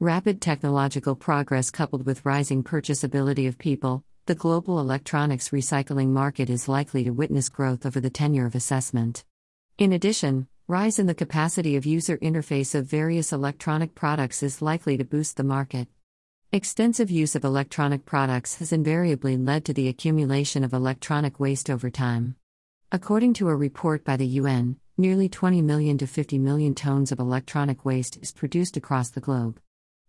Rapid technological progress coupled with rising purchasability of people, the global electronics recycling market is likely to witness growth over the tenure of assessment. In addition, rise in the capacity of user interface of various electronic products is likely to boost the market. Extensive use of electronic products has invariably led to the accumulation of electronic waste over time. According to a report by the UN, nearly 20 million to 50 million tons of electronic waste is produced across the globe.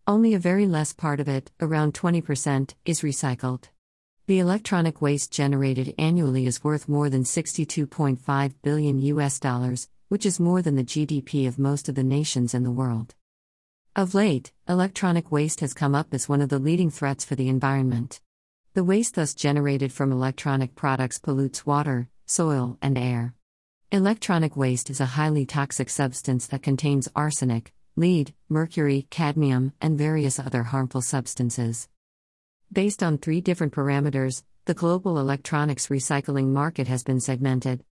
Only a very less part of it, around 20%, is recycled. The electronic waste generated annually is worth more than 62.5 billion US dollars, which is more than the GDP of most of the nations in the world. Of late, electronic waste has come up as one of the leading threats for the environment. The waste thus generated from electronic products pollutes water, soil, and air. Electronic waste is a highly toxic substance that contains arsenic, lead, mercury, cadmium, and various other harmful substances. Based on three different parameters, the global electronics recycling market has been segmented.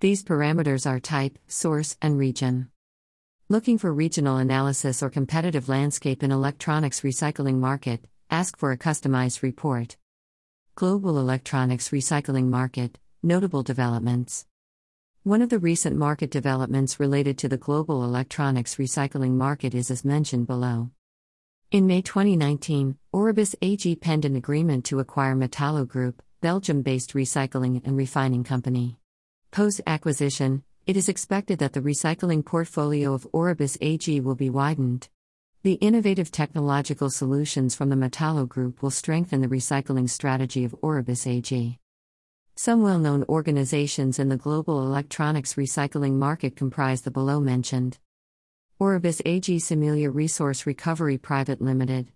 These parameters are type, source, and region. Looking for regional analysis or competitive landscape in electronics recycling market, ask for a customized report. Global electronics recycling market, notable developments. One of the recent market developments related to the global electronics recycling market is as mentioned below. In May 2019, Aurubis AG penned an agreement to acquire Metallo Group, Belgium based recycling and refining company. Post acquisition, it is expected that the recycling portfolio of Aurubis AG will be widened. The innovative technological solutions from the Metallo Group will strengthen the recycling strategy of Aurubis AG. Some well known organizations in the global electronics recycling market comprise the below mentioned Aurubis AG Cimelia Resource Recovery Private Limited,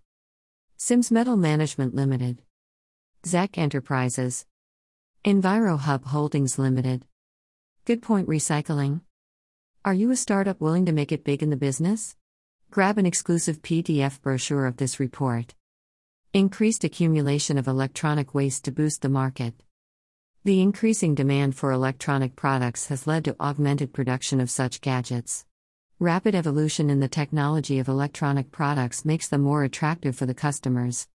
Sims Metal Management Limited, ZAC Enterprises, EnviroHub Holdings Limited, Goodpoint Recycling. Are you a startup willing to make it big in the business? Grab an exclusive PDF brochure of this report. Increased accumulation of electronic waste to boost the market. The increasing demand for electronic products has led to augmented production of such gadgets. Rapid evolution in the technology of electronic products makes them more attractive for the customers.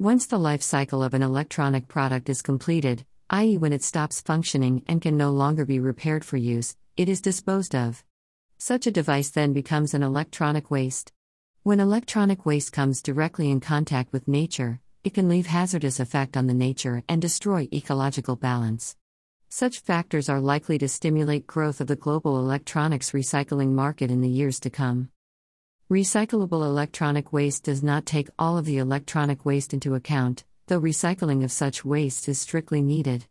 Once the life cycle of an electronic product is completed, i.e., when it stops functioning and can no longer be repaired for use, it is disposed of. Such a device then becomes an electronic waste. When electronic waste comes directly in contact with nature, it can leave hazardous effect on the nature and destroy ecological balance. Such factors are likely to stimulate growth of the global electronics recycling market in the years to come. Recyclable electronic waste does not take all of the electronic waste into account, though recycling of such waste is strictly needed.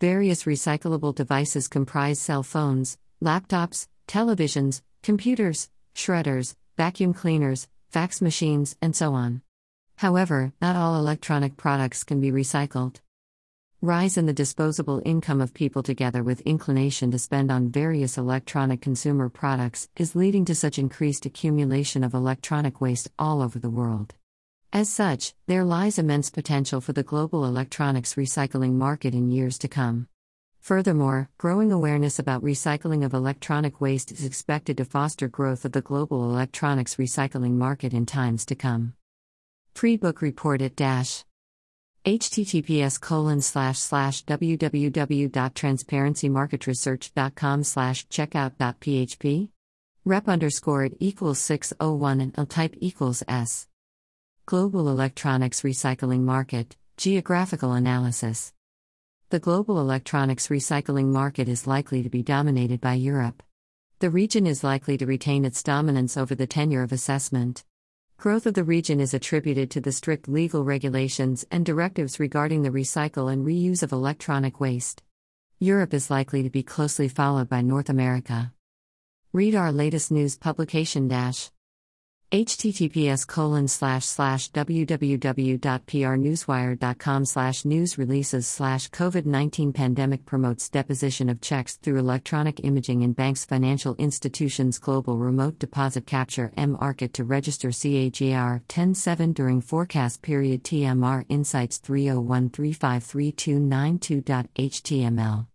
Various recyclable devices comprise cell phones, laptops, televisions, computers, shredders, vacuum cleaners, fax machines, and so on. However, not all electronic products can be recycled. Rise in the disposable income of people together with inclination to spend on various electronic consumer products is leading to such increased accumulation of electronic waste all over the world. As such, there lies immense potential for the global electronics recycling market in years to come. Furthermore, growing awareness about recycling of electronic waste is expected to foster growth of the global electronics recycling market in times to come. Pre-book report at dash https colon slash slash www.transparencymarketresearch.com slash checkout.php rep underscore it equals 601 and L type equals S. Global Electronics Recycling Market, Geographical Analysis. The global electronics recycling market is likely to be dominated by Europe. The region is likely to retain its dominance over the tenure of assessment. Growth of the region is attributed to the strict legal regulations and directives regarding the recycle and reuse of electronic waste. Europe is likely to be closely followed by North America. Read our latest news publication dash https colon slash slash www.prnewswire.com slash news releases slash COVID-19 pandemic promotes deposition of checks through electronic imaging in banks financial institutions global remote deposit capture M market to register CAGR 107 during forecast period TMR insights 301353292.html